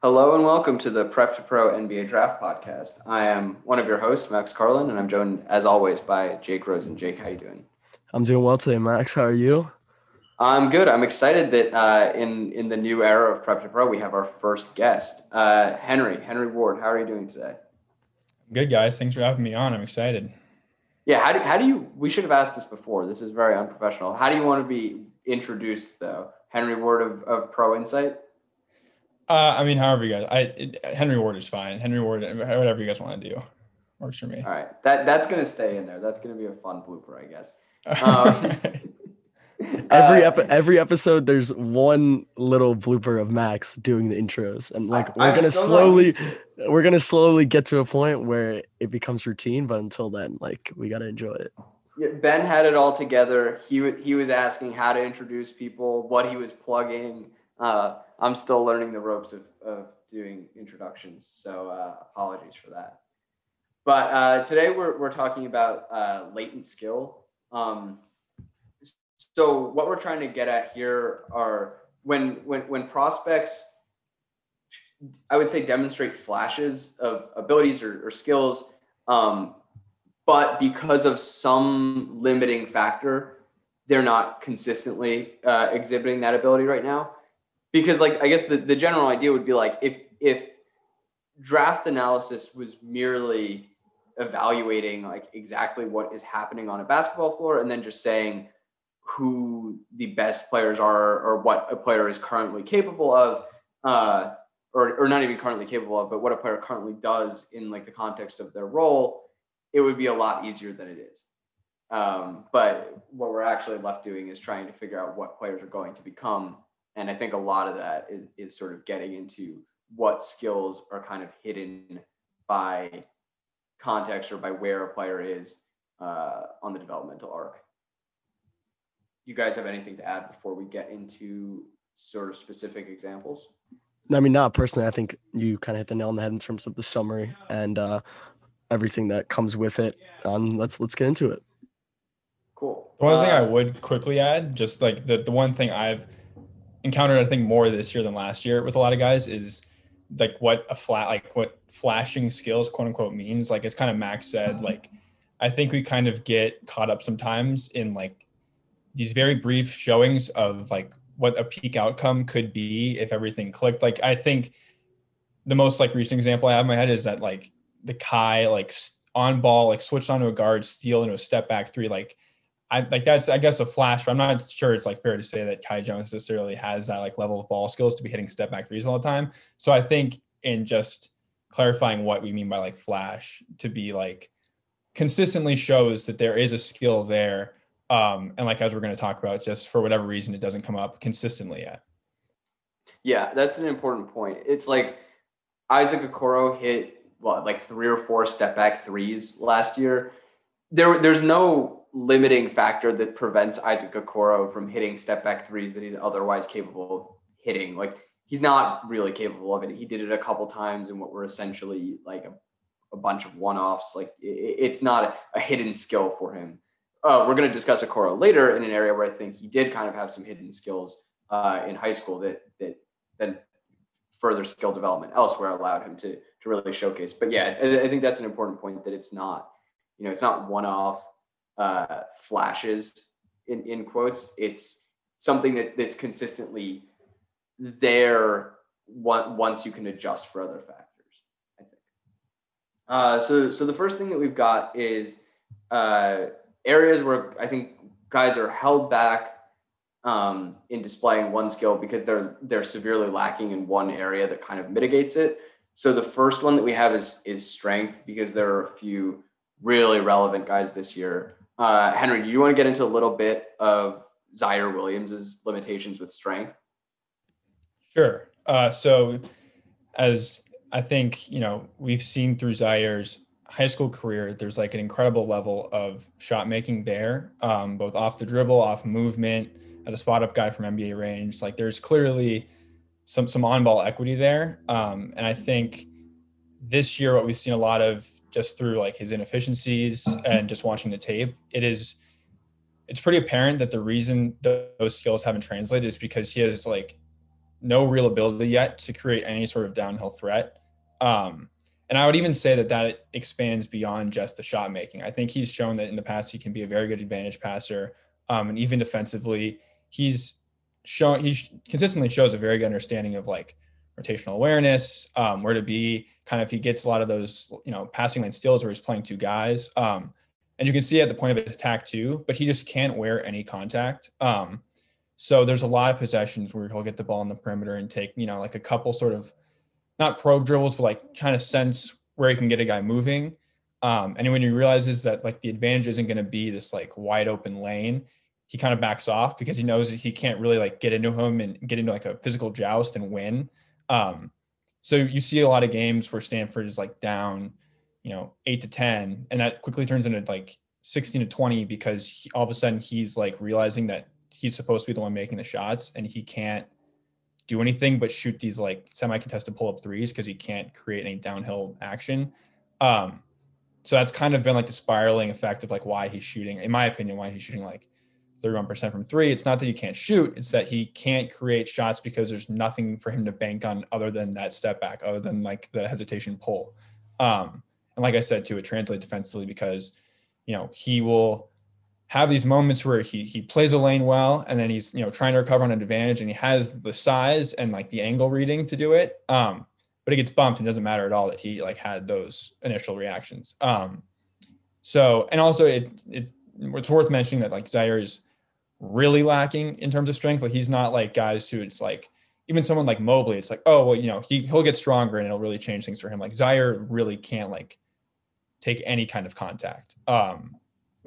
Hello and welcome to the Prep to Pro NBA Draft Podcast. I am one of your hosts, Max Carlin, and I'm joined as always by Jake Rosen. Jake, how you doing? I'm doing well today, Max. How are you? I'm good. I'm excited that uh, in in the new era of Prep to Pro, we have our first guest, uh, Henry Henry Ward. How are you doing today? Good guys, thanks for having me on. I'm excited. Yeah. How do how do you? We should have asked this before. This is very unprofessional. How do you want to be introduced, though? Henry Ward of, of Pro Insight. Uh, I mean, however you guys, I it, Henry Ward is fine. Henry Ward, whatever you guys want to do, works for me. All right, that that's gonna stay in there. That's gonna be a fun blooper, I guess. Um, Every uh, epi- every episode, there's one little blooper of Max doing the intros, and like we're I'm gonna slowly, used to it. we're gonna slowly get to a point where it becomes routine. But until then, like we gotta enjoy it. Yeah, Ben had it all together. He wa- he was asking how to introduce people, what he was plugging. Uh, I'm still learning the ropes of, of doing introductions, so uh, apologies for that. But uh, today we're we're talking about uh, latent skill. Um, so what we're trying to get at here are when when when prospects, I would say, demonstrate flashes of abilities or, or skills. Um, but because of some limiting factor, they're not consistently uh, exhibiting that ability right now. Because, like, I guess the, the general idea would be like if if draft analysis was merely evaluating like exactly what is happening on a basketball floor and then just saying who the best players are or what a player is currently capable of uh, or, or not even currently capable of but what a player currently does in like the context of their role it would be a lot easier than it is. Um, but what we're actually left doing is trying to figure out what players are going to become. And I think a lot of that is, is sort of getting into what skills are kind of hidden by context or by where a player is uh, on the developmental arc. You guys have anything to add before we get into sort of specific examples? I mean, not personally. I think you kind of hit the nail on the head in terms of the summary and uh, everything that comes with it. Um, let's let's get into it. Cool. The one thing I Uh, would quickly add, just like the the one thing I've encountered, I think more this year than last year with a lot of guys is like what a flat like what flashing skills quote unquote means. Like it's kind of Max said, mm-hmm. like I think we kind of get caught up sometimes in like these very brief showings of like what a peak outcome could be if everything clicked. Like I think the most like recent example I have in my head is that like the Kai like on ball like switched onto a guard steal into a step back three like I like that's I guess a flash, but I'm not sure it's like fair to say that Kai Jones necessarily has that like level of ball skills to be hitting step back threes all the time. So I think in just clarifying what we mean by like flash to be like consistently shows that there is a skill there. Um, and like as we're going to talk about, just for whatever reason it doesn't come up consistently yet. Yeah, that's an important point. It's like Isaac Okoro hit what like three or four step back threes last year. There, there's no limiting factor that prevents Isaac Okoro from hitting step back threes that he's otherwise capable of hitting. Like he's not really capable of it. He did it a couple times in what were essentially like a, a bunch of one-offs. Like i- i- it's not a, a hidden skill for him. Uh, we're going to discuss Okoro later in an area where I think he did kind of have some hidden skills uh, in high school that that then further skill development elsewhere allowed him to to really showcase. But yeah, I, I think that's an important point that it's not, you know, it's not one-off uh, flashes in in quotes. It's something that that's consistently there once you can adjust for other factors. I think. Uh, so so the first thing that we've got is uh, areas where I think guys are held back um, in displaying one skill because they're they're severely lacking in one area that kind of mitigates it. So the first one that we have is is strength because there are a few really relevant guys this year. Uh, Henry, do you want to get into a little bit of Ziaire Williams's limitations with strength? Sure. Uh, so, as I think you know, we've seen through Ziaire's high school career, there's like an incredible level of shot making there, um, both off the dribble, off movement, as a spot up guy from NBA range. Like, there's clearly some some on ball equity there, um, and I think this year what we've seen a lot of just through like his inefficiencies and just watching the tape, it is it's pretty apparent that the reason those skills haven't translated is because he has like no real ability yet to create any sort of downhill threat. Um, and I would even say that that expands beyond just the shot making. I think he's shown that in the past he can be a very good advantage passer, um, and even defensively, he's shown he consistently shows a very good understanding of like rotational awareness, um, where to be. Kind of he gets a lot of those you know passing lane steals where he's playing two guys, um, and you can see at the point of attack too. But he just can't wear any contact. Um, so there's a lot of possessions where he'll get the ball in the perimeter and take, you know, like a couple sort of not probe dribbles, but like kind of sense where he can get a guy moving. Um, and when he realizes that like the advantage isn't going to be this like wide open lane, he kind of backs off because he knows that he can't really like get into him and get into like a physical joust and win. Um, so you see a lot of games where Stanford is like down, you know, eight to 10, and that quickly turns into like 16 to 20 because he, all of a sudden he's like realizing that he's supposed to be the one making the shots and he can't do anything but shoot these like semi-contested pull-up threes because he can't create any downhill action. Um, so that's kind of been like the spiraling effect of like why he's shooting, in my opinion, why he's shooting like 31% from three. It's not that he can't shoot, it's that he can't create shots because there's nothing for him to bank on other than that step back, other than like the hesitation pull. Um, and like I said, too, it translates defensively because, you know, he will have these moments where he he plays a lane well and then he's you know trying to recover on an advantage and he has the size and like the angle reading to do it um but it gets bumped and doesn't matter at all that he like had those initial reactions um so and also it it it's worth mentioning that like Ziaire is really lacking in terms of strength like he's not like guys who it's like even someone like Mobley it's like oh well you know he he'll get stronger and it'll really change things for him like Ziaire really can't like take any kind of contact um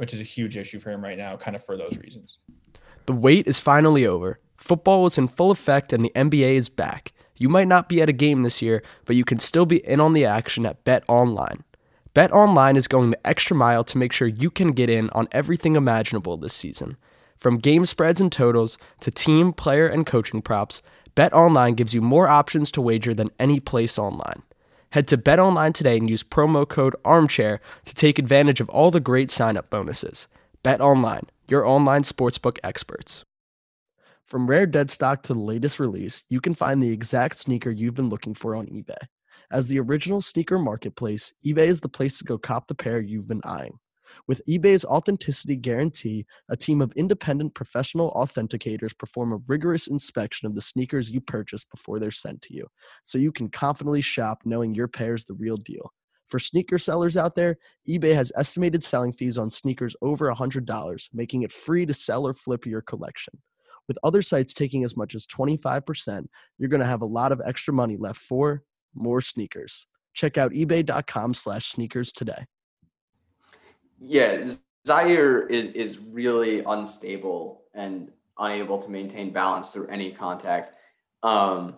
which is a huge issue for him right now, kind of for those reasons. The wait is finally over. Football is in full effect and the NBA is back. You might not be at a game this year, but you can still be in on the action at Bet Online. Bet Online is going the extra mile to make sure you can get in on everything imaginable this season. From game spreads and totals to team, player, and coaching props, BetOnline gives you more options to wager than any place online. Head to BetOnline today and use promo code ARMCHAIR to take advantage of all the great sign-up bonuses. BetOnline, your online sportsbook experts. From rare dead stock to the latest release, you can find the exact sneaker you've been looking for on eBay. As the original sneaker marketplace, eBay is the place to go cop the pair you've been eyeing. With eBay's authenticity guarantee, a team of independent professional authenticators perform a rigorous inspection of the sneakers you purchase before they're sent to you, so you can confidently shop knowing your pair's the real deal. For sneaker sellers out there, eBay has estimated selling fees on sneakers over $100, making it free to sell or flip your collection. With other sites taking as much as 25%, you're going to have a lot of extra money left for more sneakers. Check out ebay.com slash sneakers today yeah, Ziaire is is really unstable and unable to maintain balance through any contact. Um,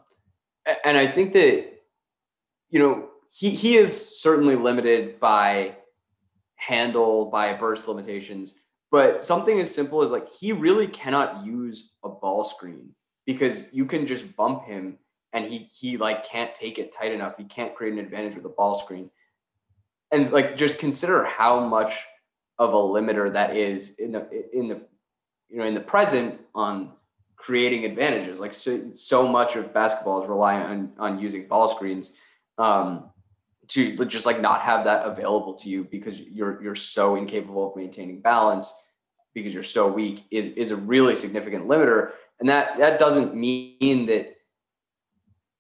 and I think that you know he he is certainly limited by handle by burst limitations, but something as simple as like he really cannot use a ball screen because you can just bump him and he he like can't take it tight enough. He can't create an advantage with a ball screen. And like just consider how much of a limiter that is in the in the you know in the present on creating advantages. Like so, so much of basketball is reliant on on using ball screens um, to just like not have that available to you because you're you're so incapable of maintaining balance because you're so weak is is a really significant limiter. And that that doesn't mean that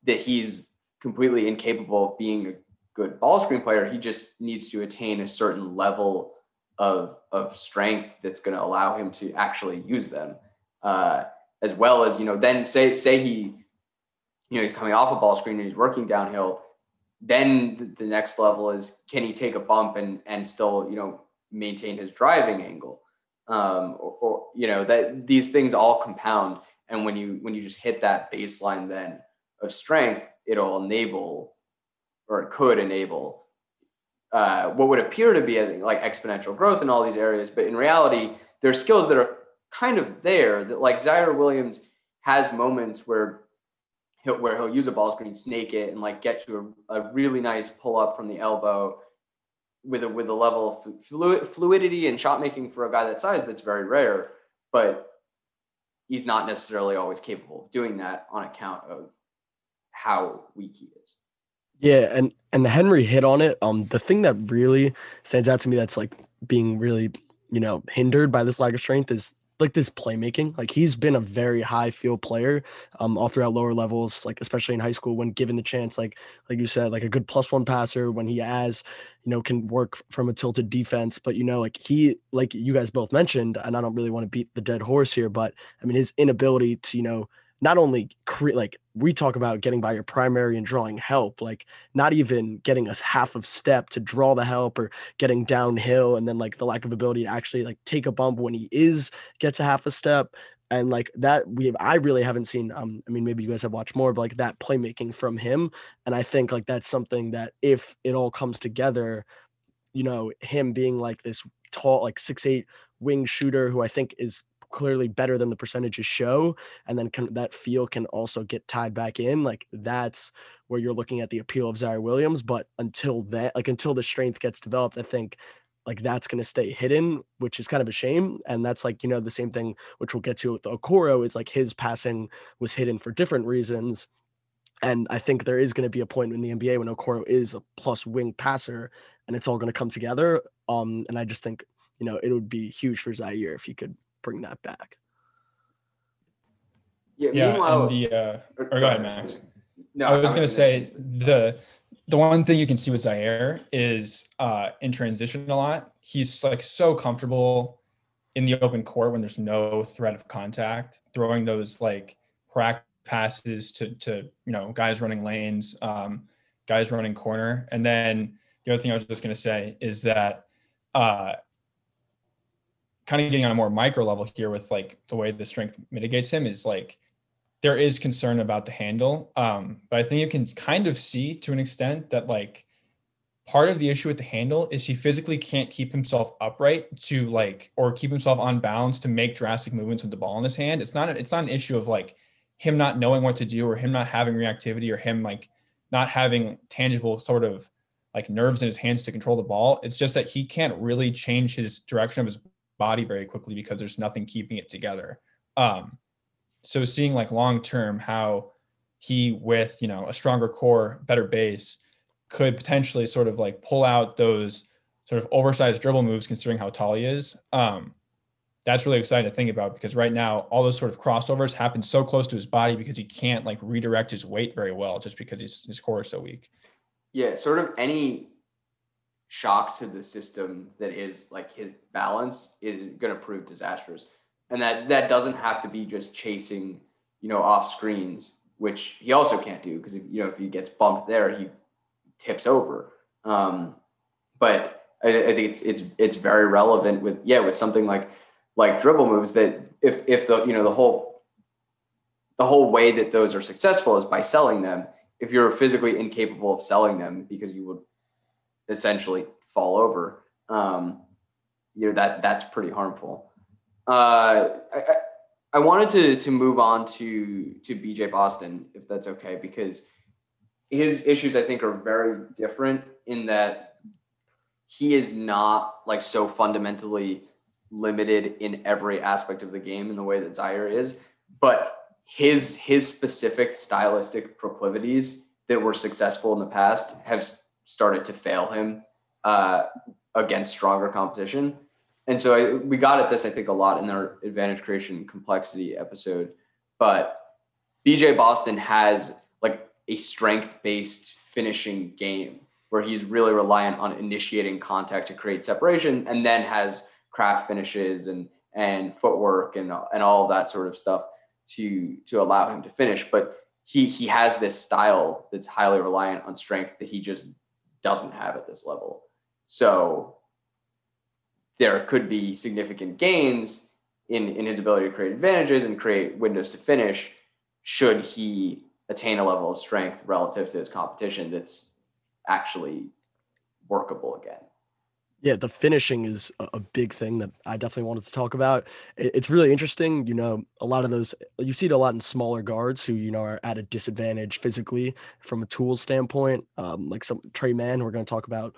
that he's completely incapable of being a good ball screen player. He just needs to attain a certain level of of strength that's going to allow him to actually use them, uh, as well as you know. Then say say he, you know, he's coming off a ball screen and he's working downhill. Then the next level is can he take a bump and and still you know maintain his driving angle, um, or, or you know that these things all compound. And when you when you just hit that baseline then of strength, it'll enable or it could enable uh, what would appear to be like exponential growth in all these areas, but in reality, there's skills that are kind of there. That like Ziaire Williams has moments where he'll where he'll use a ball screen, snake it, and like get to a, a really nice pull up from the elbow with a with a level of fluid, fluidity and shot making for a guy that size that's very rare. But he's not necessarily always capable of doing that on account of how weak he is. Yeah, and and Henry hit on it. Um, the thing that really stands out to me that's like being really, you know, hindered by this lack of strength is like this playmaking. Like he's been a very high field player, um, all throughout lower levels, like especially in high school when given the chance. Like like you said, like a good plus one passer when he has, you know, can work from a tilted defense. But you know, like he, like you guys both mentioned, and I don't really want to beat the dead horse here, but I mean his inability to, you know, not only create like we talk about getting by your primary and drawing help like not even getting us half of step to draw the help or getting downhill and then like the lack of ability to actually like take a bump when he is gets a half a step. And like that we have, I really haven't seen um I mean maybe you guys have watched more but like that playmaking from him. And I think like that's something that if it all comes together you know him being like this tall like six eight wing shooter who I think is clearly better than the percentages show and then can, that feel can also get tied back in like that's where you're looking at the appeal of Ziaire Williams but until that like until the strength gets developed I think like that's going to stay hidden which is kind of a shame and that's like you know the same thing which we'll get to with Okoro is like his passing was hidden for different reasons and I think there is going to be a point in the NBA when Okoro is a plus wing passer and it's all going to come together um and I just think you know it would be huge for Ziaire if he could bring that back. Yeah. Yeah, meanwhile, and the uh, or go ahead, Max. No, I was gonna say the the one thing you can see with Ziaire is uh, in transition a lot. He's like so comfortable in the open court when there's no threat of contact, throwing those like crack passes to to you know guys running lanes, um, guys running corner, and then the other thing I was just gonna say is that uh, kind of getting on a more micro level here with like the way the strength mitigates him is like there is concern about the handle. Um, but I think you can kind of see to an extent that like part of the issue with the handle is he physically can't keep himself upright to like or keep himself on balance to make drastic movements with the ball in his hand. It's not a, it's not an issue of like him not knowing what to do or him not having reactivity or him like not having tangible sort of like nerves in his hands to control the ball. It's just that he can't really change his direction of his body very quickly because there's nothing keeping it together. Um, so seeing like long term how he with you know a stronger core, better base, could potentially sort of like pull out those sort of oversized dribble moves considering how tall he is. Um, that's really exciting to think about because right now all those sort of crossovers happen so close to his body because he can't like redirect his weight very well just because his, his core is so weak. Yeah, sort of any shock to the system that is like his balance is going to prove disastrous. And that that doesn't have to be just chasing, you know, off screens, which he also can't do because you know if he gets bumped there, he tips over. Um, but I, I think it's it's it's very relevant with yeah with something like like dribble moves that if if the you know the whole the whole way that those are successful is by selling them. If you're physically incapable of selling them because you would essentially fall over, um, you know that that's pretty harmful. Uh, I, I wanted to to move on to to BJ Boston if that's okay because his issues I think are very different in that he is not like so fundamentally limited in every aspect of the game in the way that Ziaire is, but his his specific stylistic proclivities that were successful in the past have started to fail him uh, against stronger competition. And so I, we got at this, I think, a lot in our advantage creation complexity episode. But BJ Boston has like a strength based finishing game where he's really reliant on initiating contact to create separation and then has craft finishes and and footwork and and all that sort of stuff to to allow him to finish but he he has this style that's highly reliant on strength that he just doesn't have at this level. So there could be significant gains in in his ability to create advantages and create windows to finish should he attain a level of strength relative to his competition that's actually workable again yeah, the finishing is a big thing that I definitely wanted to talk about. It's really interesting. You know, a lot of those, you see it a lot in smaller guards who, you know, are at a disadvantage physically from a tool standpoint. Um, like some Tre Mann, we're going to talk about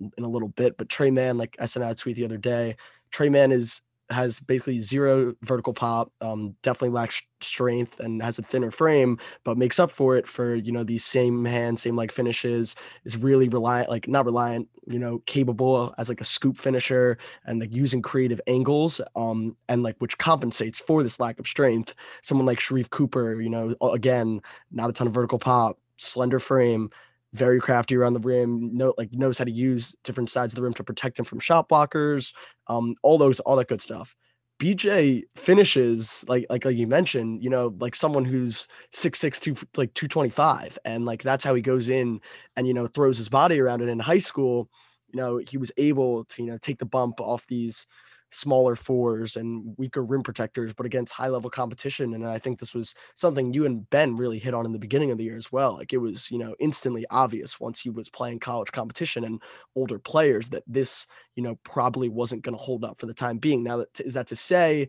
in a little bit, but Tre Mann, like I sent out a tweet the other day, Tre Mann is has basically zero vertical pop, um, definitely lacks strength and has a thinner frame, but makes up for it for, you know, these same hand, same like finishes, is really reliant, like not reliant, you know, capable as like a scoop finisher and like using creative angles, um, and like which compensates for this lack of strength. Someone like Sharife Cooper, you know, again, not a ton of vertical pop, slender frame, very crafty around the rim, know like knows how to use different sides of the rim to protect him from shot blockers, um, all those, all that good stuff. BJ finishes like like like you mentioned, you know, like someone who's six six two like two twenty five, and like that's how he goes in and you know throws his body around And in high school. You know, he was able to you know take the bump off these smaller fours and weaker rim protectors, but against high level competition. And I think this was something you and Ben really hit on in the beginning of the year as well. Like it was, you know, instantly obvious once he was playing college competition and older players that this, you know, probably wasn't going to hold up for the time being. Now, is that to say,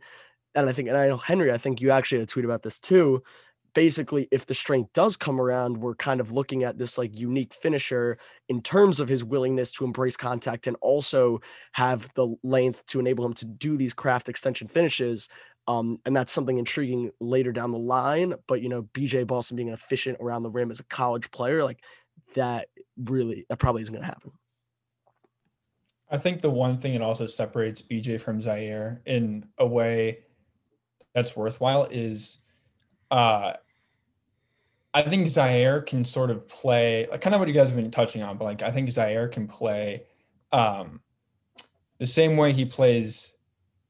and I think, and I know Henry, I think you actually had a tweet about this too basically if the strength does come around we're kind of looking at this like unique finisher in terms of his willingness to embrace contact and also have the length to enable him to do these craft extension finishes um, and that's something intriguing later down the line but you know bj boston being efficient around the rim as a college player like that really that probably isn't going to happen. I think the one thing that also separates bj from ziaire in a way that's worthwhile is uh, I think Ziaire can sort of play like kind of what you guys have been touching on, but like I think Ziaire can play um, the same way he plays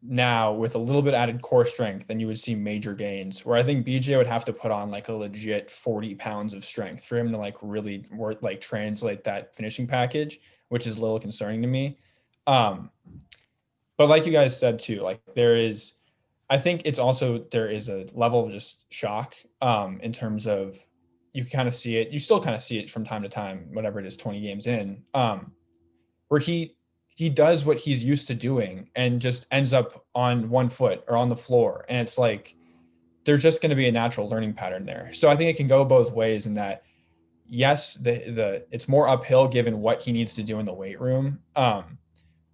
now with a little bit added core strength, then you would see major gains. Where I think BJ would have to put on like a legit 40 pounds of strength for him to like really work like translate that finishing package, which is a little concerning to me. Um, but like you guys said too, like there is I think it's also there is a level of just shock um, in terms of you kind of see it. You still kind of see it from time to time, whatever it is, 20 games in, um, where he he does what he's used to doing and just ends up on one foot or on the floor, and it's like there's just going to be a natural learning pattern there. So I think it can go both ways in that yes, the the it's more uphill given what he needs to do in the weight room. Um,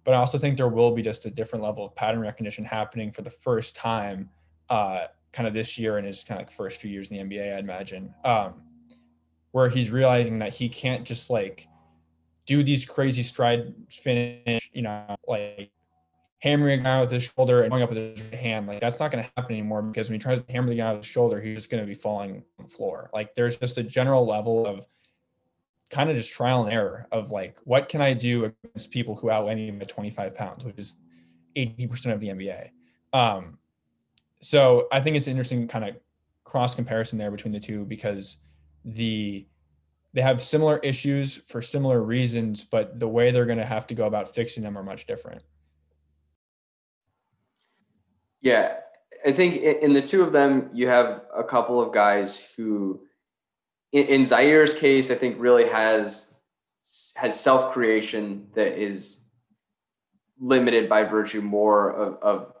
but I also think there will be just a different level of pattern recognition happening for the first time, uh, kind of this year in his kind of like first few years in the NBA, I'd imagine, um, where he's realizing that he can't just like do these crazy stride finish, you know, like hammering a guy with his shoulder and going up with his hand. Like that's not going to happen anymore because when he tries to hammer the guy with his shoulder, he's just going to be falling on the floor. Like there's just a general level of kind of just trial and error of like what can I do against people who outweigh me by 25 pounds, which is 80% of the NBA. Um, so I think it's an interesting kind of cross comparison there between the two because the they have similar issues for similar reasons, but the way they're going to have to go about fixing them are much different. Yeah, I think in the two of them, you have a couple of guys who in, Ziaire's case, I think really has has self creation that is limited by virtue more of, of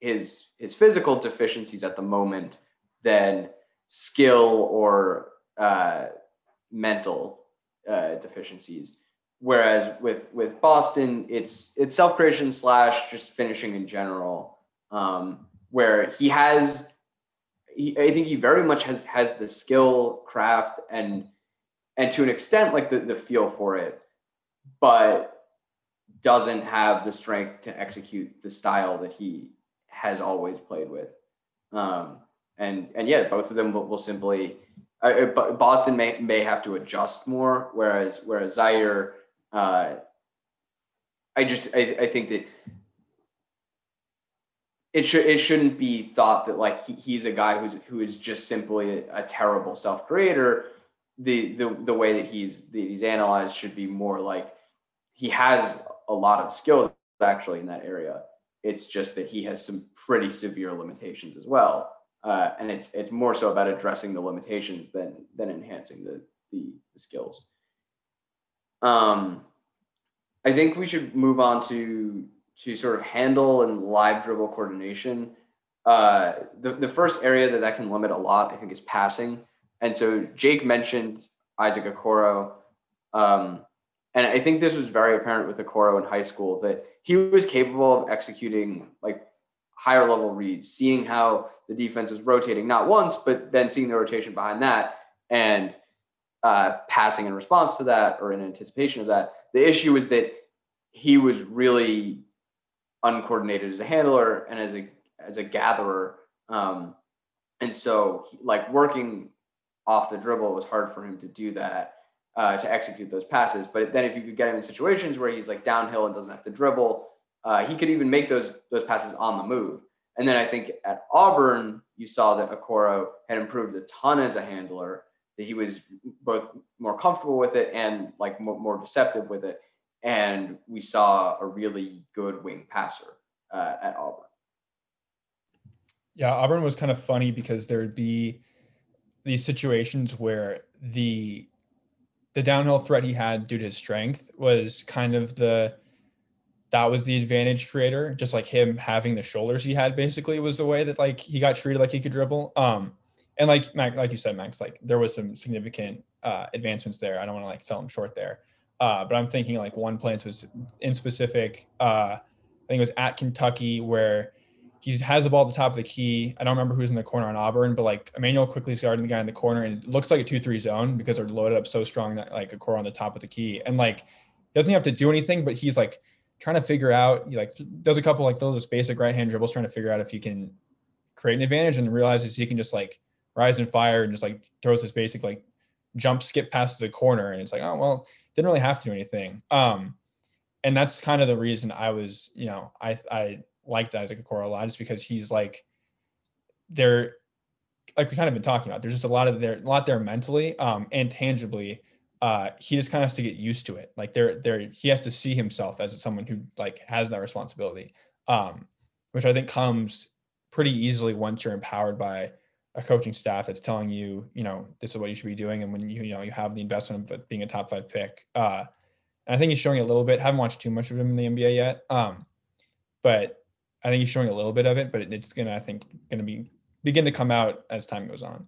his his physical deficiencies at the moment than skill or uh, mental uh, deficiencies. Whereas with with Boston, it's it's self creation slash just finishing in general, um, where he has he, I think he very much has has the skill, craft, and and to an extent, like the the feel for it, but doesn't have the strength to execute the style that he has always played with. Um, and and yeah, both of them will, will simply uh, Boston may may have to adjust more, whereas whereas Ziaire, uh, I just I, I think that it should it shouldn't be thought that like he, he's a guy who's who is just simply a, a terrible self creator. The the the way that he's that he's analyzed should be more like he has a lot of skills actually in that area. It's just that he has some pretty severe limitations as well, uh, and it's it's more so about addressing the limitations than than enhancing the the, the skills. Um, I think we should move on to to sort of handle and live dribble coordination. Uh, the, the first area that that can limit a lot, I think, is passing. And so Jake mentioned Isaac Okoro. Um, and I think this was very apparent with Okoro in high school that he was capable of executing like higher level reads, seeing how the defense was rotating, not once, but then seeing the rotation behind that and uh, passing in response to that or in anticipation of that. The issue is that he was really uncoordinated as a handler and as a as a gatherer. Um, and so, like working off the dribble, it was hard for him to do that uh, to execute those passes. But then, if you could get him in situations where he's like downhill and doesn't have to dribble, uh, he could even make those those passes on the move. And then I think at Auburn, you saw that Okoro had improved a ton as a handler. That he was both more comfortable with it and like more, more deceptive with it and we saw a really good wing passer uh, at Auburn. Yeah, Auburn was kind of funny because there'd be these situations where the the downhill threat he had due to his strength was kind of the that was the advantage creator just like him having the shoulders he had basically was the way that like he got treated like he could dribble um and like Mac, like you said Max like there was some significant uh advancements there I don't want to like sell him short there uh, but I'm thinking like one play was in specific. Uh, I think it was at Kentucky where he has the ball at the top of the key. I don't remember who's in the corner on Auburn, but like Immanuel Quickley's guarding the guy in the corner, and it looks like a two-three zone because they're loaded up so strong that like Okoro on the top of the key, and like he doesn't have to do anything, but he's like trying to figure out. Like does a couple like those basic right hand dribbles, trying to figure out if he can create an advantage, and realizes he can just like rise and fire and just like throws this basic like jump skip past the corner, and it's like oh well didn't really have to do anything. Um, and that's kind of the reason I was, you know, I I liked Isaac Okoro a lot, is because he's like, they're like we kind of been talking about. There's just a lot of there, a lot there mentally, um, and tangibly. Uh, he just kind of has to get used to it. Like there, there, he has to see himself as someone who like has that responsibility, um, which I think comes pretty easily once you're empowered by a coaching staff that's telling you, you know, this is what you should be doing. And when you, you know, you have the investment of being a top five pick. Uh, and I think he's showing a little bit. Haven't watched too much of him in the NBA yet. Um, but I think he's showing a little bit of it, but it's gonna, I think, gonna be begin to come out as time goes on.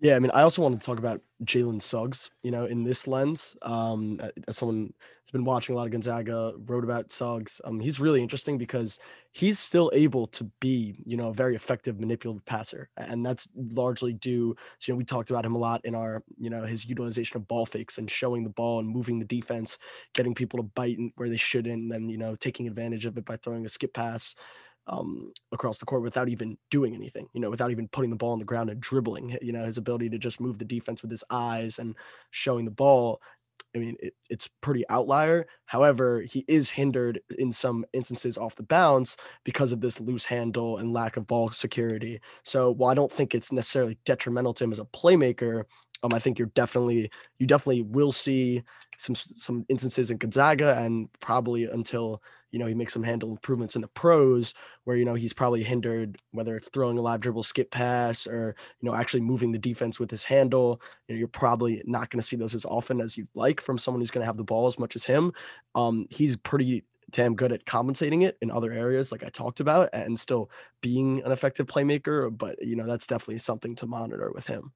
Yeah, I mean, I also wanted to talk about Jalen Suggs, you know, in this lens. Um, as someone who's been watching a lot of Gonzaga, wrote about Suggs. Um, he's really interesting because he's still able to be, you know, a very effective manipulative passer, and that's largely due. So, you know, we talked about him a lot in our, you know, his utilization of ball fakes and showing the ball and moving the defense, getting people to bite where they shouldn't, and then you know, taking advantage of it by throwing a skip pass um, across the court without even doing anything, you know, without even putting the ball on the ground and dribbling, you know, his ability to just move the defense with his eyes and showing the ball. I mean, it, it's pretty outlier. However, he is hindered in some instances off the bounce because of this loose handle and lack of ball security. So while I don't think it's necessarily detrimental to him as a playmaker, um, I think you're definitely you definitely will see some some instances in Gonzaga and probably until you know, he makes some handle improvements in the pros where, you know, he's probably hindered, whether it's throwing a live dribble skip pass or, you know, actually moving the defense with his handle. You know, you're probably not going to see those as often as you'd like from someone who's going to have the ball as much as him. Um, he's pretty damn good at compensating it in other areas, like I talked about, and still being an effective playmaker. But, you know, that's definitely something to monitor with him.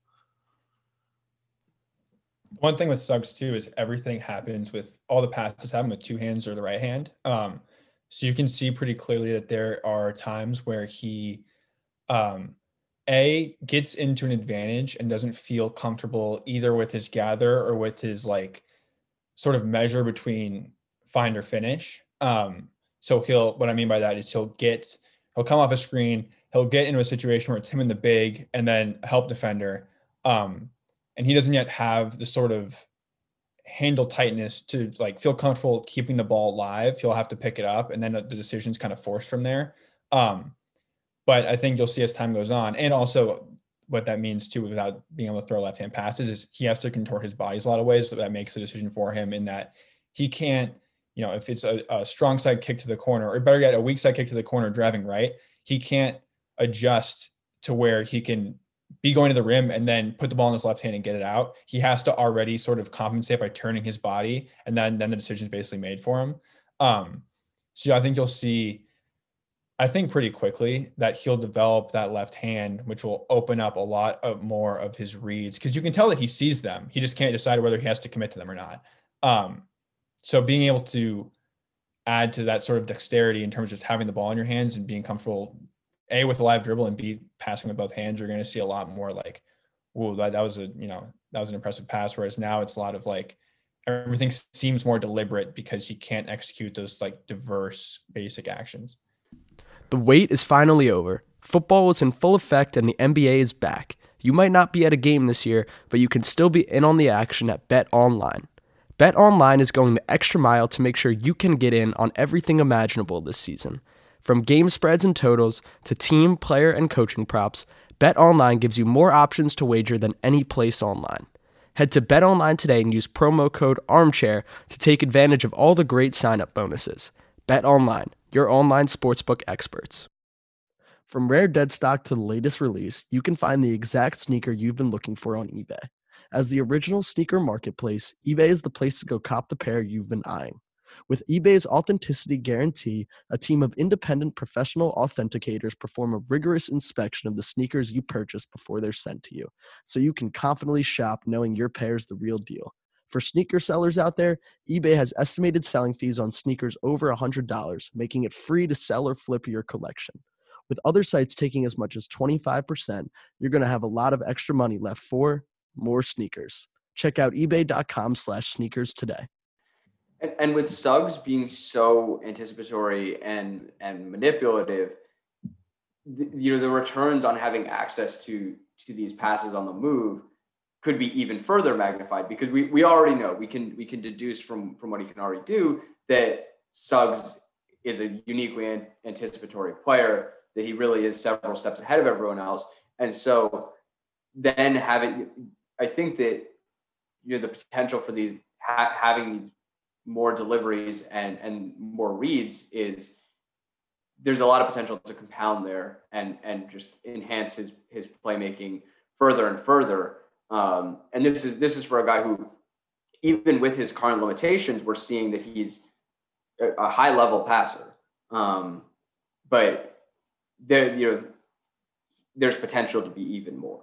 One thing with Suggs too is everything happens with all the passes happen with two hands or the right hand. Um, so you can see pretty clearly that there are times where he, um, a gets into an advantage and doesn't feel comfortable either with his gather or with his like sort of measure between find or finish. Um, so he'll what I mean by that is he'll get he'll come off a screen, he'll get into a situation where it's him in the big and then help defender Um, and he doesn't yet have the sort of handle tightness to like feel comfortable keeping the ball live. He'll have to pick it up, and then the decision's kind of forced from there. Um, but I think you'll see as time goes on, and also what that means too, without being able to throw left hand passes, is he has to contort his body a lot of ways. So that makes the decision for him in that he can't, you know, if it's a, a strong side kick to the corner, or better yet, a weak side kick to the corner driving right, he can't adjust to where he can be going to the rim and then put the ball in his left hand and get it out. He has to already sort of compensate by turning his body, and then then the decision is basically made for him. Um, so I think you'll see, I think pretty quickly that he'll develop that left hand, which will open up a lot of more of his reads because you can tell that he sees them. He just can't decide whether he has to commit to them or not. Um, so being able to add to that sort of dexterity in terms of just having the ball in your hands and being comfortable a with a live dribble and b passing with both hands, you're going to see a lot more like, "Whoa, that, that was a you know that was an impressive pass." Whereas now it's a lot of like everything seems more deliberate because he can't execute those like diverse basic actions. The wait is finally over. Football is in full effect and the NBA is back. You might not be at a game this year, but you can still be in on the action at Bet Online. Bet Online is going the extra mile to make sure you can get in on everything imaginable this season. From game spreads and totals to team, player, and coaching props, BetOnline gives you more options to wager than any place online. Head to BetOnline today and use promo code ARMCHAIR to take advantage of all the great sign-up bonuses. BetOnline, your online sportsbook experts. From rare dead stock to the latest release, you can find the exact sneaker you've been looking for on eBay. As the original sneaker marketplace, eBay is the place to go cop the pair you've been eyeing. With eBay's authenticity guarantee, a team of independent professional authenticators perform a rigorous inspection of the sneakers you purchase before they're sent to you, so you can confidently shop knowing your pair's the real deal. For sneaker sellers out there, eBay has estimated selling fees on sneakers over $100, making it free to sell or flip your collection. With other sites taking as much as 25%, you're going to have a lot of extra money left for more sneakers. Check out ebay.com slash sneakers today. And, and with Suggs being so anticipatory and and manipulative, the, you know the returns on having access to to these passes on the move could be even further magnified because we we already know we can we can deduce from from what he can already do that Suggs is a uniquely anticipatory player that he really is several steps ahead of everyone else. And so then having I think that you know the potential for these ha- having these more deliveries and and more reads is there's a lot of potential to compound there and and just enhance his his playmaking further and further. Um, and this is this is for a guy who, even with his current limitations, we're seeing that he's a, a high level passer. Um, but there, you know, there's potential to be even more.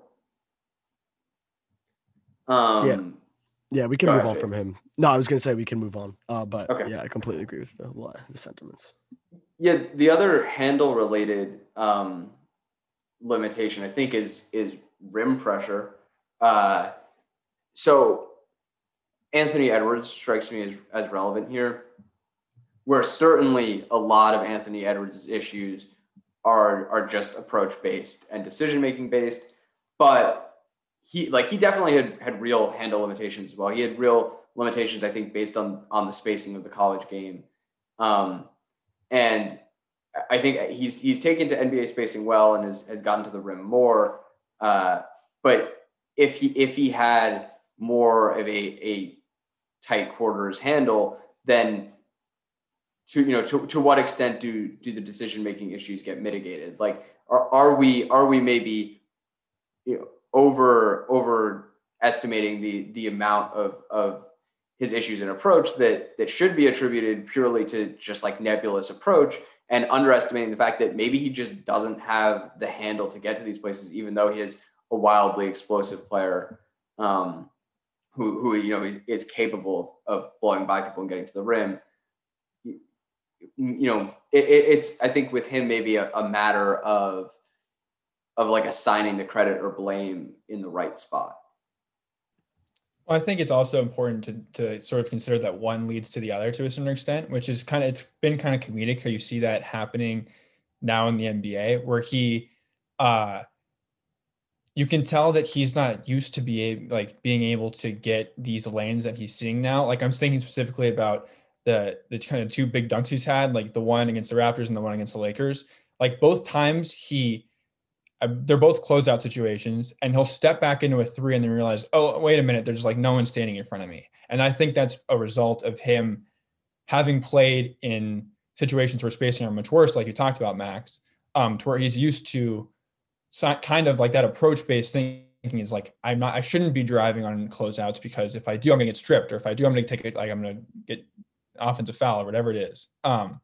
Um, yeah. Yeah, we can Go move ahead, on from him. No, I was going to say we can move on. Uh, but okay. yeah, I completely agree with the, the sentiments. Yeah, the other handle related um, limitation I think is is rim pressure. Uh, so Anthony Edwards strikes me as, as relevant here, where certainly a lot of Anthony Edwards' issues are are just approach based and decision making based, but he like he definitely had had real handle limitations as well. He had real limitations, I think, based on on the spacing of the college game. Um, and I think he's he's taken to NBA spacing well and has, has gotten to the rim more. Uh, but if he if he had more of a a tight quarters handle, then to you know to, to what extent do do the decision making issues get mitigated? Like are, are we are we maybe you know over overestimating the the amount of of his issues and approach that that should be attributed purely to just like nebulous approach and underestimating the fact that maybe he just doesn't have the handle to get to these places even though he is a wildly explosive player um, who who you know is, is capable of blowing by people and getting to the rim. You, know it, it, it's i think with him maybe a, a matter of of like assigning the credit or blame in the right spot. Well, I think it's also important to to sort of consider that one leads to the other to a certain extent, which is kind of it's been kind of comedic how you see that happening now in the NBA where he uh you can tell that he's not used to be like being able to get these lanes that he's seeing now. Like I'm thinking specifically about the the kind of two big dunks he's had, like the one against the Raptors and the one against the Lakers. Like both times he they're both closeout situations and he'll step back into a three and then realize, oh, wait a minute, there's like no one standing in front of me. And I think that's a result of him having played in situations where spacing are much worse, like you talked about, Max, um, to where he's used to kind of like that approach based thinking is like I'm not I shouldn't be driving on closeouts because if I do I'm gonna get stripped or if I do I'm gonna take it like I'm gonna get offensive foul or whatever it is. Um,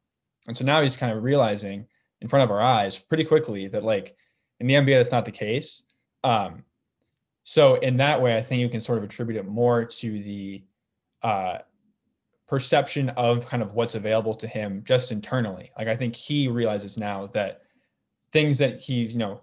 and so now he's kind of realizing in front of our eyes pretty quickly that like in the NBA that's not the case. Um, so in that way, I think you can sort of attribute it more to the uh, perception of kind of what's available to him just internally. Like I think he realizes now that things that he you know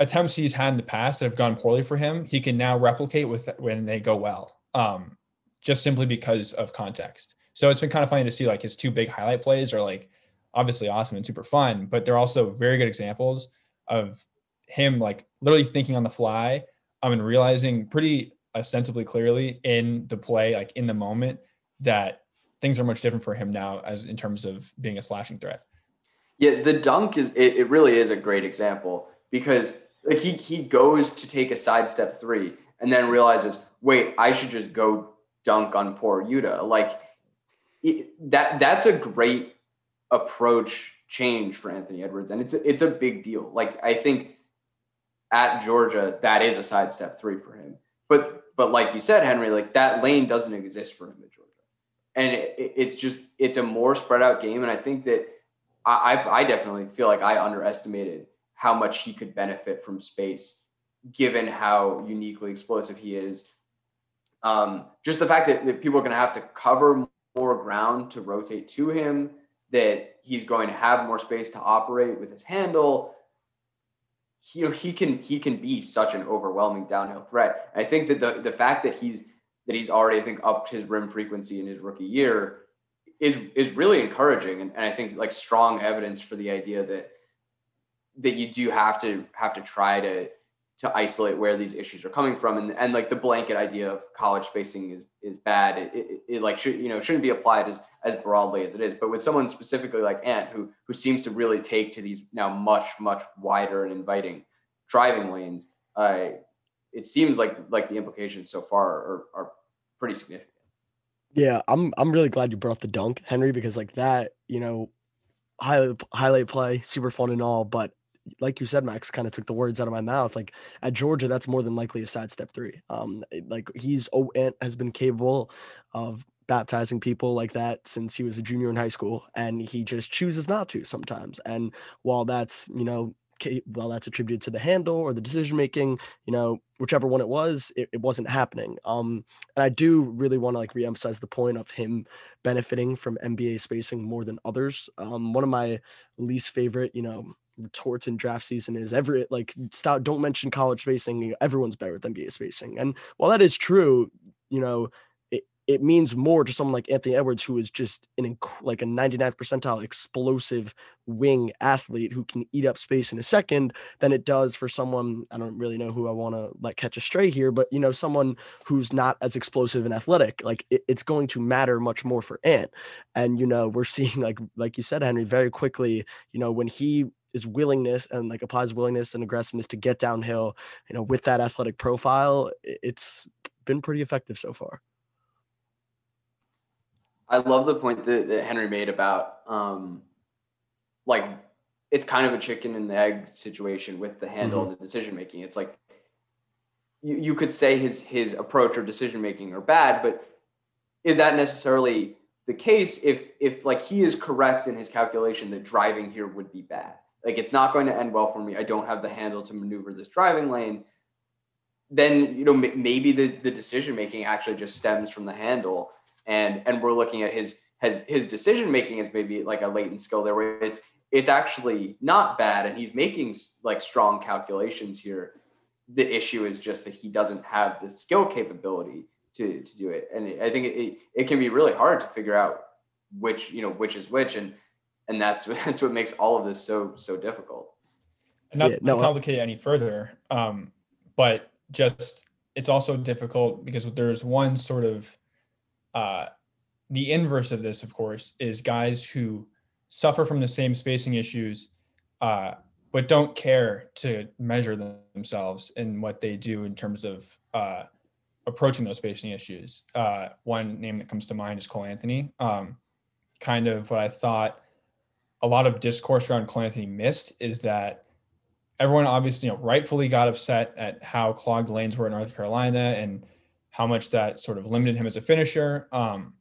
attempts he's had in the past that have gone poorly for him, he can now replicate with when they go well. Um, just simply because of context. So it's been kind of funny to see like his two big highlight plays are like obviously awesome and super fun, but they're also very good examples of him like literally thinking on the fly um, and realizing pretty ostensibly clearly in the play, like in the moment, that things are much different for him now as in terms of being a slashing threat. Yeah, the dunk is it, it really is a great example because like he he goes to take a sidestep three and then realizes, wait, I should just go dunk on poor Yuta. Like it, that that's a great approach change for Anthony Edwards, and it's a, it's a big deal. Like I think at Georgia, that is a sidestep three for him. But but like you said, Henry, like that lane doesn't exist for him at Georgia, and it, it's just it's a more spread out game. And I think that I I definitely feel like I underestimated how much he could benefit from space, given how uniquely explosive he is. Um, just the fact that, that people are going to have to cover more ground to rotate to him, that he's going to have more space to operate with his handle. He, he can he can be such an overwhelming downhill threat. I think that the the fact that he's that he's already I think upped his rim frequency in his rookie year is is really encouraging and, and I think like strong evidence for the idea that that you do have to have to try to to isolate where these issues are coming from and, and like the blanket idea of college spacing is is bad it, it, it, like should you know shouldn't be applied as as broadly as it is but with someone specifically like ant who who seems to really take to these now much much wider and inviting driving lanes uh it seems like like the implications so far are are pretty significant yeah i'm i'm really glad you brought up the dunk henry because like that you know highlight highlight play super fun and all but like you said, Max kind of took the words out of my mouth. Like at Georgia, that's more than likely a sidestep three. Um, like he's oh, Ant has been capable of baptizing people like that since he was a junior in high school, and he just chooses not to sometimes. And while that's you know while that's attributed to the handle or the decision making you know whichever one it was it, it wasn't happening um and i do really want to like reemphasize the point of him benefiting from nba spacing more than others um one of my least favorite you know retorts in draft season is every like stop don't mention college spacing everyone's better with nba spacing and while that is true you know it means more to someone like Anthony Edwards, who is just an inc- like a 99th percentile explosive wing athlete who can eat up space in a second, than it does for someone I don't really know who I want to like catch a stray here, but you know someone who's not as explosive and athletic. Like it, it's going to matter much more for Ant, and you know we're seeing like like you said, Henry, very quickly. You know when he is willingness and like applies willingness and aggressiveness to get downhill, you know, with that athletic profile, it's been pretty effective so far. I love the point that, that Henry made about um, like it's kind of a chicken and egg situation with the handle mm-hmm. of the decision making. It's like you, you could say his his approach or decision making are bad, but is that necessarily the case if if like he is correct in his calculation that driving here would be bad? Like it's not going to end well for me. I don't have the handle to maneuver this driving lane. Then you know maybe the the decision making actually just stems from the handle and and we're looking at his his his decision making as maybe like a latent skill there where it's it's actually not bad and he's making like strong calculations here. The issue is just that he doesn't have the skill capability to to do it. And i think it, it can be really hard to figure out which you know which is which and and that's that's what makes all of this so so difficult. And not yeah, no, to complicate any further um but just it's also difficult because there's one sort of uh, the inverse of this, of course, is guys who suffer from the same spacing issues, uh, but don't care to measure themselves in what they do in terms of uh, approaching those spacing issues. Uh, one name that comes to mind is Cole Anthony. Um, kind of what I thought a lot of discourse around Cole Anthony missed is that everyone obviously, you know, rightfully got upset at how clogged lanes were in North Carolina and how much that sort of limited him as a finisher. Um,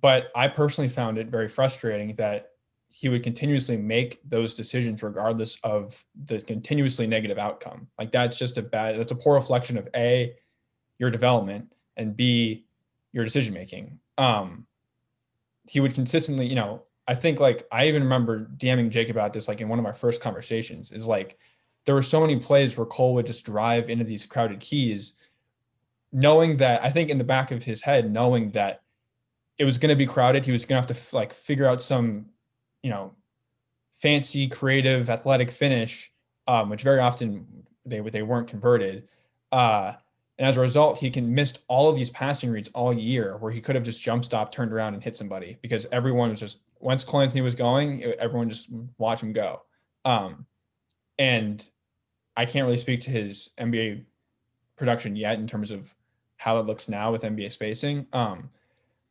but I personally found it very frustrating that he would continuously make those decisions regardless of the continuously negative outcome. Like that's just a bad, that's a poor reflection of A, your development, and B, your decision making. Um, he would consistently, you know, I think like I even remember DMing Jake about this like in one of my first conversations is like there were so many plays where Cole would just drive into these crowded keys, knowing that I think in the back of his head, knowing that it was going to be crowded, he was going to have to like figure out some, you know, fancy, creative, athletic finish, um, which very often they they weren't converted. Uh, and as a result, he can missed all of these passing reads all year where he could have just jump stopped, turned around, and hit somebody because everyone was just once Cole Anthony was going, everyone just watch him go. Um, and I can't really speak to his NBA production yet in terms of how it looks now with NBA spacing. Um,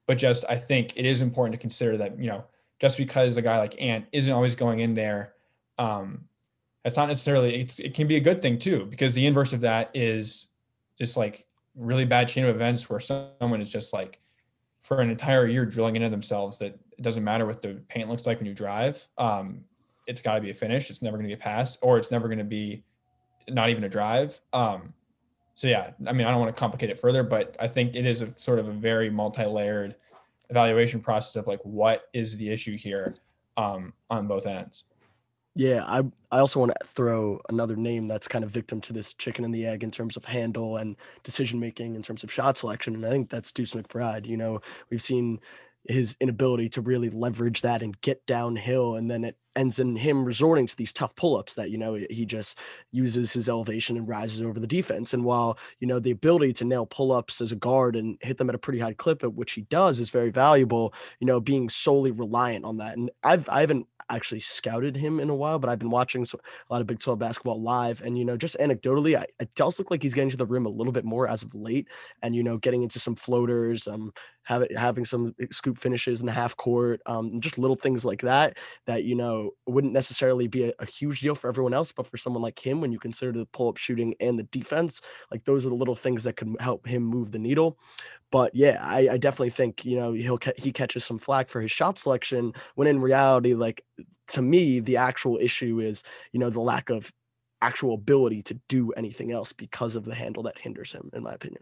but just I think it is important to consider that you know just because a guy like Ant isn't always going in there, um, that's not necessarily it's, it can be a good thing too because the inverse of that is just like really bad chain of events where someone is just like for an entire year drilling into themselves that it doesn't matter what the paint looks like when you drive. Um, it's got to be a finish. It's never going to be a pass, or it's never going to be not even a drive. Um, so yeah, I mean, I don't want to complicate it further, but I think it is a sort of a very multi-layered evaluation process of like what is the issue here um, on both ends. Yeah, I I also want to throw another name that's kind of victim to this chicken and the egg in terms of handle and decision making in terms of shot selection, and I think that's Deuce McBride. You know, we've seen his inability to really leverage that and get downhill and then it ends in him resorting to these tough pull-ups that you know he just uses his elevation and rises over the defense and while you know the ability to nail pull-ups as a guard and hit them at a pretty high clip at which he does is very valuable you know being solely reliant on that and i've i haven't actually scouted him in a while, but I've been watching a lot of Big 12 basketball live. And, you know, just anecdotally, I, it does look like he's getting to the rim a little bit more as of late and, you know, getting into some floaters, um, have, it, having some scoop finishes in the half court, um, just little things like that, that, you know, wouldn't necessarily be a, a huge deal for everyone else. But for someone like him, when you consider the pull up shooting and the defense, like those are the little things that could help him move the needle but yeah, I, I, definitely think you know he'll he catches some flack for his shot selection when in reality, like to me, the actual issue is you know the lack of actual ability to do anything else because of the handle that hinders him, in my opinion.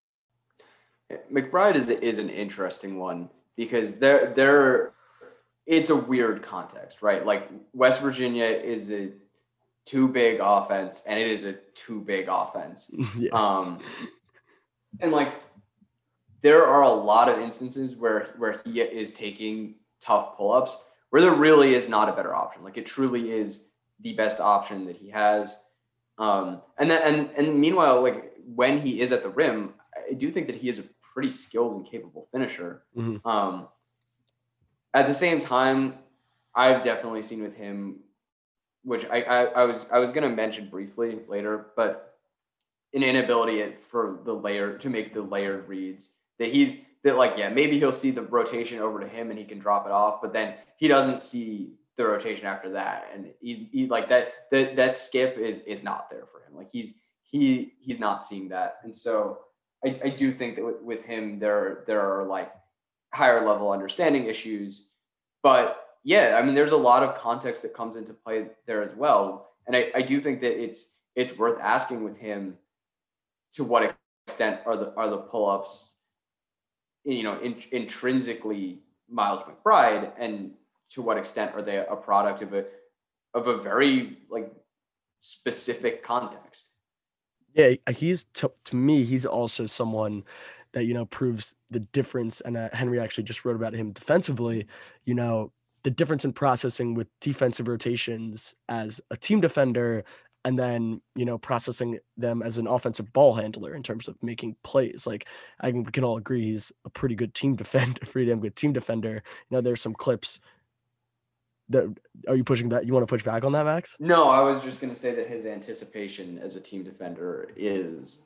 McBride is is an interesting one because they're they're it's a weird context, right? Like West Virginia is a two big offense, and it is a two big offense. yeah. Um, and like there are a lot of instances where where he is taking tough pull-ups where there really is not a better option. Like it truly is the best option that he has. Um, and then and and meanwhile, like when he is at the rim, I do think that he is a pretty skilled and capable finisher. Mm-hmm. Um, at the same time, I've definitely seen with him which I, I, I was I was going to mention briefly later, but an inability for the layer to make the layered reads that he's that like yeah maybe he'll see the rotation over to him and he can drop it off, but then he doesn't see the rotation after that, and he's he, like that that that skip is is not there for him. Like he's he he's not seeing that, and so I, I do think that with, with him there there are like higher level understanding issues, but yeah, I mean, there's a lot of context that comes into play there as well, and I, I do think that it's it's worth asking with him to what extent are the are the pull ups, you know, in, intrinsically Miles McBride, and to what extent are they a product of a of a very like specific context. Yeah, he's to, to me, he's also someone that you know proves the difference. And uh, Henry actually just wrote about him defensively. You know, the difference in processing with defensive rotations as a team defender and then you know processing them as an offensive ball handler in terms of making plays like i think we can all agree he's a pretty good team defender pretty damn good team defender you know there's some clips that are you pushing that you want to push back on that max no i was just going to say that his anticipation as a team defender is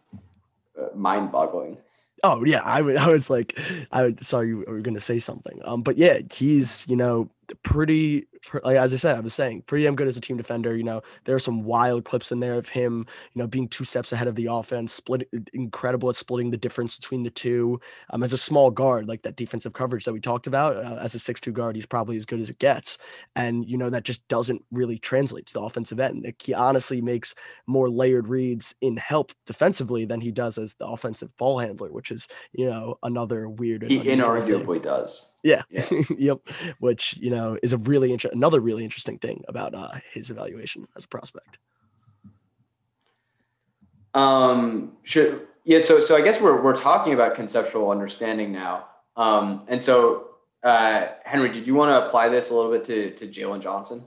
uh, mind-boggling Oh yeah, I would. I was like, I would. Sorry, you were going to say something. Um, but yeah, he's you know pretty like as I said, I was saying, pretty damn good as a team defender. You know, there are some wild clips in there of him, you know, being two steps ahead of the offense, split incredible at splitting the difference between the two. Um, as a small guard, like that defensive coverage that we talked about, uh, as a six-two guard, he's probably as good as it gets. And you know, that just doesn't really translate to the offensive end. Like, he honestly makes more layered reads in help defensively than he does as the offensive ball handler, which is you know another weird. He inarguably does. Yeah. yeah. yep. Which, you know, is a really interesting, another really interesting thing about uh, his evaluation as a prospect. Um, should, yeah. So, so I guess we're, we're talking about conceptual understanding now. Um, and so, uh, Henry, did you want to apply this a little bit to, to Jalen Johnson?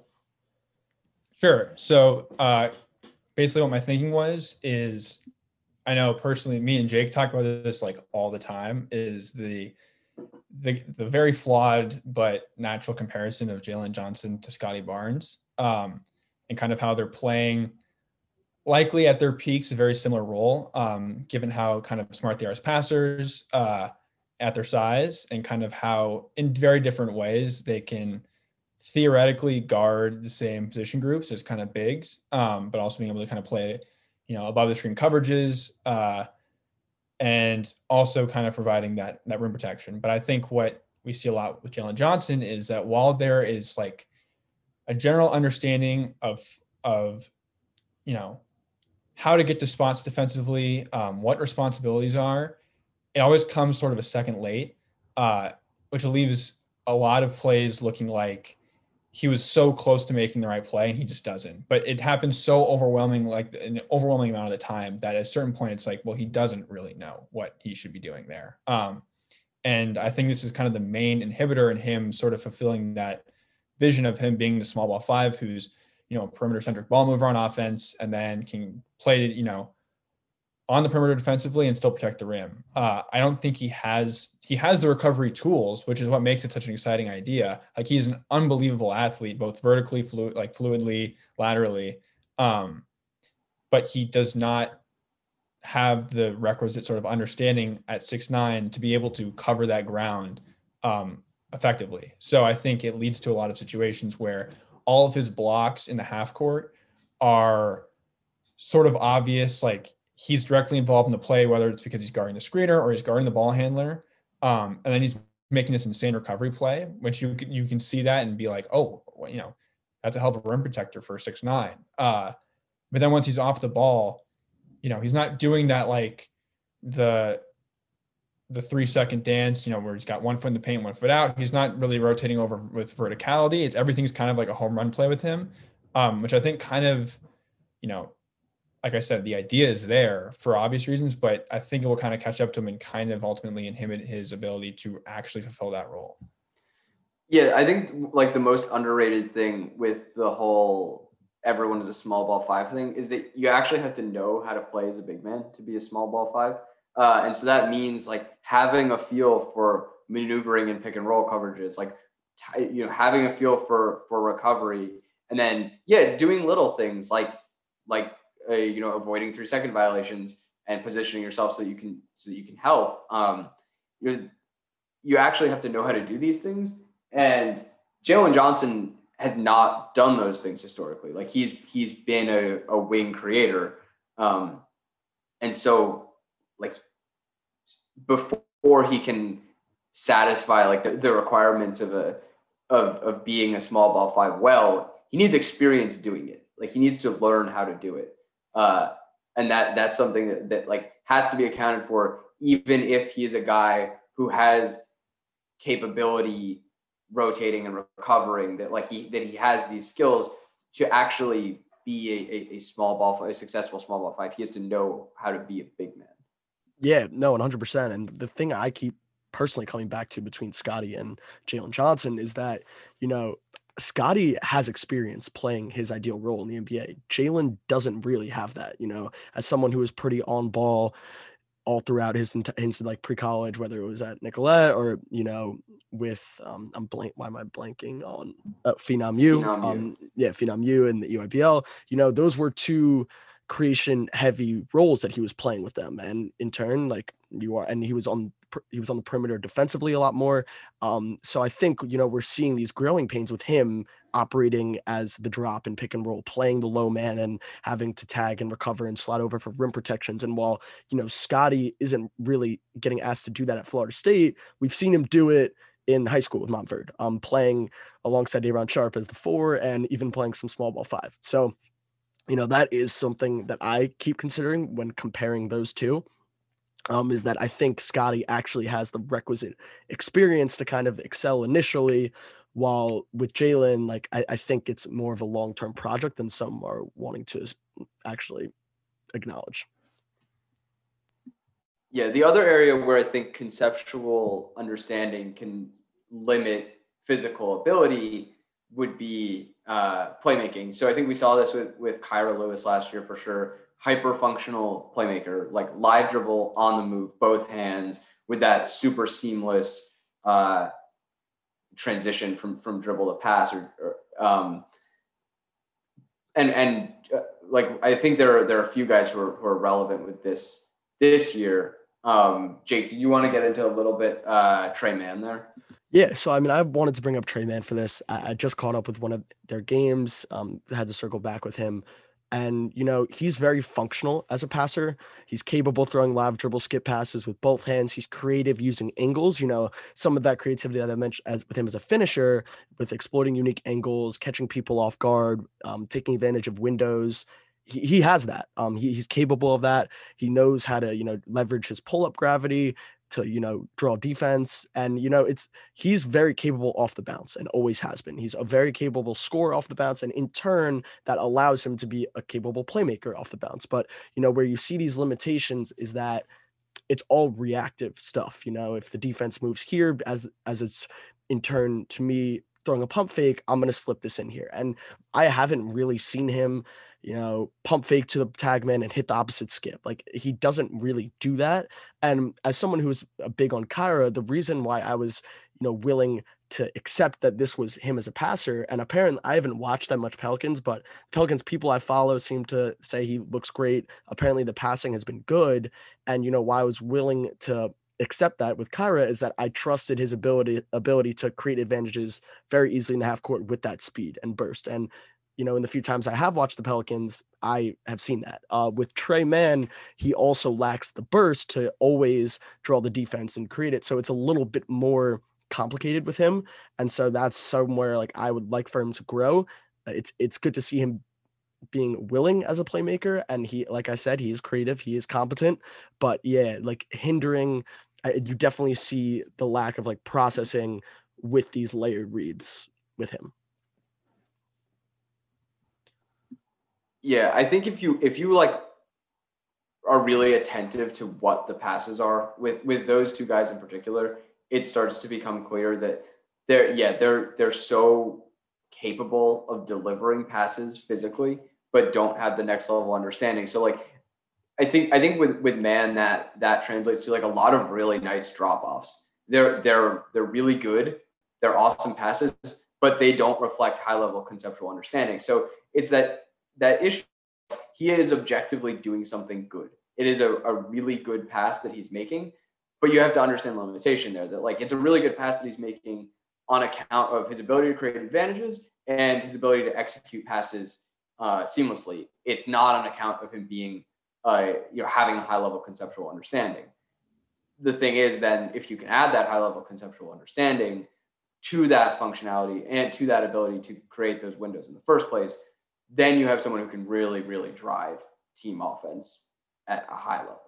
Sure. So, uh, basically what my thinking was is I know personally, me and Jake talk about this like all the time is the, the the very flawed but natural comparison of Jalen Johnson to Scottie Barnes, um, and kind of how they're playing likely at their peaks a very similar role, um, given how kind of smart they are as passers, uh, at their size and kind of how in very different ways they can theoretically guard the same position groups as kind of bigs, um, but also being able to kind of play, you know, above the screen coverages, uh, and also kind of providing that that rim protection. But I think what we see a lot with Jalen Johnson is that while there is like a general understanding of of you know how to get to spots defensively, um, what responsibilities are, it always comes sort of a second late, uh, which leaves a lot of plays looking like he was so close to making the right play and he just doesn't. But it happens so overwhelming, like an overwhelming amount of the time that at a certain point it's like, well, he doesn't really know what he should be doing there. Um, and I think this is kind of the main inhibitor in him sort of fulfilling that vision of him being the small ball five, who's you know perimeter centric ball mover on offense, and then can play you know on the perimeter defensively and still protect the rim. Uh, I don't think he has he has the recovery tools, which is what makes it such an exciting idea. Like he's an unbelievable athlete, both vertically, fluid, like fluidly, laterally. Um, but he does not have the requisite sort of understanding at six nine to be able to cover that ground um, effectively. So I think it leads to a lot of situations where all of his blocks in the half court are sort of obvious, like he's directly involved in the play, whether it's because he's guarding the screener or he's guarding the ball handler. Um, and then he's making this insane recovery play, which you can, you can see that and be like, oh, well, you know, that's a hell of a rim protector for six nine. Uh, but then once he's off the ball, you know, he's not doing that like the the three second dance, you know, where he's got one foot in the paint, one foot out. He's not really rotating over with verticality. It's everything's kind of like a home run play with him, um, which I think kind of, you know, like I said, the idea is there for obvious reasons, but I think it will kind of catch up to him and kind of ultimately inhibit his ability to actually fulfill that role. Yeah, I think like the most underrated thing with the whole everyone is a small ball five thing is that you actually have to know how to play as a big man to be a small ball five. Uh, and so that means like having a feel for maneuvering and pick and roll coverages, like t- you know having a feel for for recovery, and then yeah, doing little things like like uh, you know, avoiding three second violations and positioning yourself so that you can so that you can help. Um, you you actually have to know how to do these things. And Jalen Johnson has not done those things historically. Like he's he's been a, a wing creator. Um, and so like before he can satisfy like the, the requirements of a of of being a small ball five well, he needs experience doing it. Like he needs to learn how to do it. Uh, and that that's something that, that like has to be accounted for, even if he's a guy who has capability rotating and recovering that like he that he has these skills to actually be a, a, a small ball a successful small ball five. He has to know how to be a big man. Yeah no 100% and the thing i keep personally coming back to between scottie and jalen johnson is that you know Scottie has experience playing his ideal role in the NBA. Jalen doesn't really have that, you know, as someone who was pretty on ball all throughout his, his like pre-college, whether it was at Nicolet or, you know, with, um, I'm blank, why am I blanking on uh, Phenom U? Phenom U. Um, yeah, Phenom U and the EYBL, you know, those were two creation heavy roles that he was playing with them. And in turn, like you are, and he was on he was on the perimeter defensively a lot more. Um, so I think you know we're seeing these growing pains with him operating as the drop and pick and roll, playing the low man and having to tag and recover and slide over for rim protections. And while you know Scottie isn't really getting asked to do that at Florida State, we've seen him do it in high school with Montverde, um, playing alongside Day'Ron Sharpe as the four and even playing some small ball five. So, you know, that is something that I keep considering when comparing those two um, is that I think Scottie actually has the requisite experience to kind of excel initially, while with Jalen, like I, I, think it's more of a long term project than some are wanting to actually acknowledge. Yeah, the other area where I think conceptual understanding can limit physical ability would be uh, playmaking. So I think we saw this with with Kira Lewis last year for sure hyper functional playmaker, like live dribble on the move, both hands with that super seamless uh, transition from from dribble to pass or, or um, and and uh, like I think there are there are a few guys who are who are relevant with this this year. Um, Jake, do you want to get into a little bit uh, Tre Mann there? Yeah, so I mean, I wanted to bring up Tre Mann for this. I, I just caught up with one of their games. Um, had to circle back with him, and you know he's very functional as a passer. He's capable throwing live dribble skip passes with both hands. He's creative using angles. You know some of that creativity that I mentioned as with him as a finisher, with exploiting unique angles, catching people off guard, um, taking advantage of windows he, he has that. Um, he, he's capable of that. He knows how to, you know, leverage his pull up gravity to, you know, draw defense. And, you know, it's he's very capable off the bounce and always has been. He's a very capable scorer off the bounce. And in turn, that allows him to be a capable playmaker off the bounce. But, you know, where you see these limitations is that it's all reactive stuff. You know, if the defense moves here as as it's in turn to me throwing a pump fake, I'm going to slip this in here. And I haven't really seen him you know, pump fake to the tag man and hit the opposite skip. Like he doesn't really do that. And as someone who's uh, big on Kira, the reason why I was, you know, willing to accept that this was him as a passer, and apparently I haven't watched that much Pelicans, but Pelicans people I follow seem to say he looks great. Apparently the passing has been good. And you know, why I was willing to accept that with Kira is that I trusted his ability ability to create advantages very easily in the half court with that speed and burst. And you know, in the few times I have watched the Pelicans, I have seen that. Uh, with Tre Mann, he also lacks the burst to always draw the defense and create it. So it's a little bit more complicated with him. And so that's somewhere like I would like for him to grow. Uh, it's it's good to see him being willing as a playmaker and he like i said he is creative he is competent but yeah like hindering you definitely see the lack of like processing with these layered reads with him Yeah, I think if you if you like are really attentive to what the passes are with with those two guys in particular, it starts to become clear that they're yeah, they're they're so capable of delivering passes physically, but don't have the next level understanding. So like I think I think with with Mann that that translates to like a lot of really nice drop offs. They're they're they're really good. They're awesome passes, but they don't reflect high level conceptual understanding. So it's that that issue, he is objectively doing something good. It is a, a really good pass that he's making, but you have to understand the limitation there that like it's a really good pass that he's making on account of his ability to create advantages and his ability to execute passes uh, seamlessly. It's not on account of him being, uh, you know, having a high level conceptual understanding. The thing is, then, if you can add that high level conceptual understanding to that functionality and to that ability to create those windows in the first place, then you have someone who can really, really drive team offense at a high level.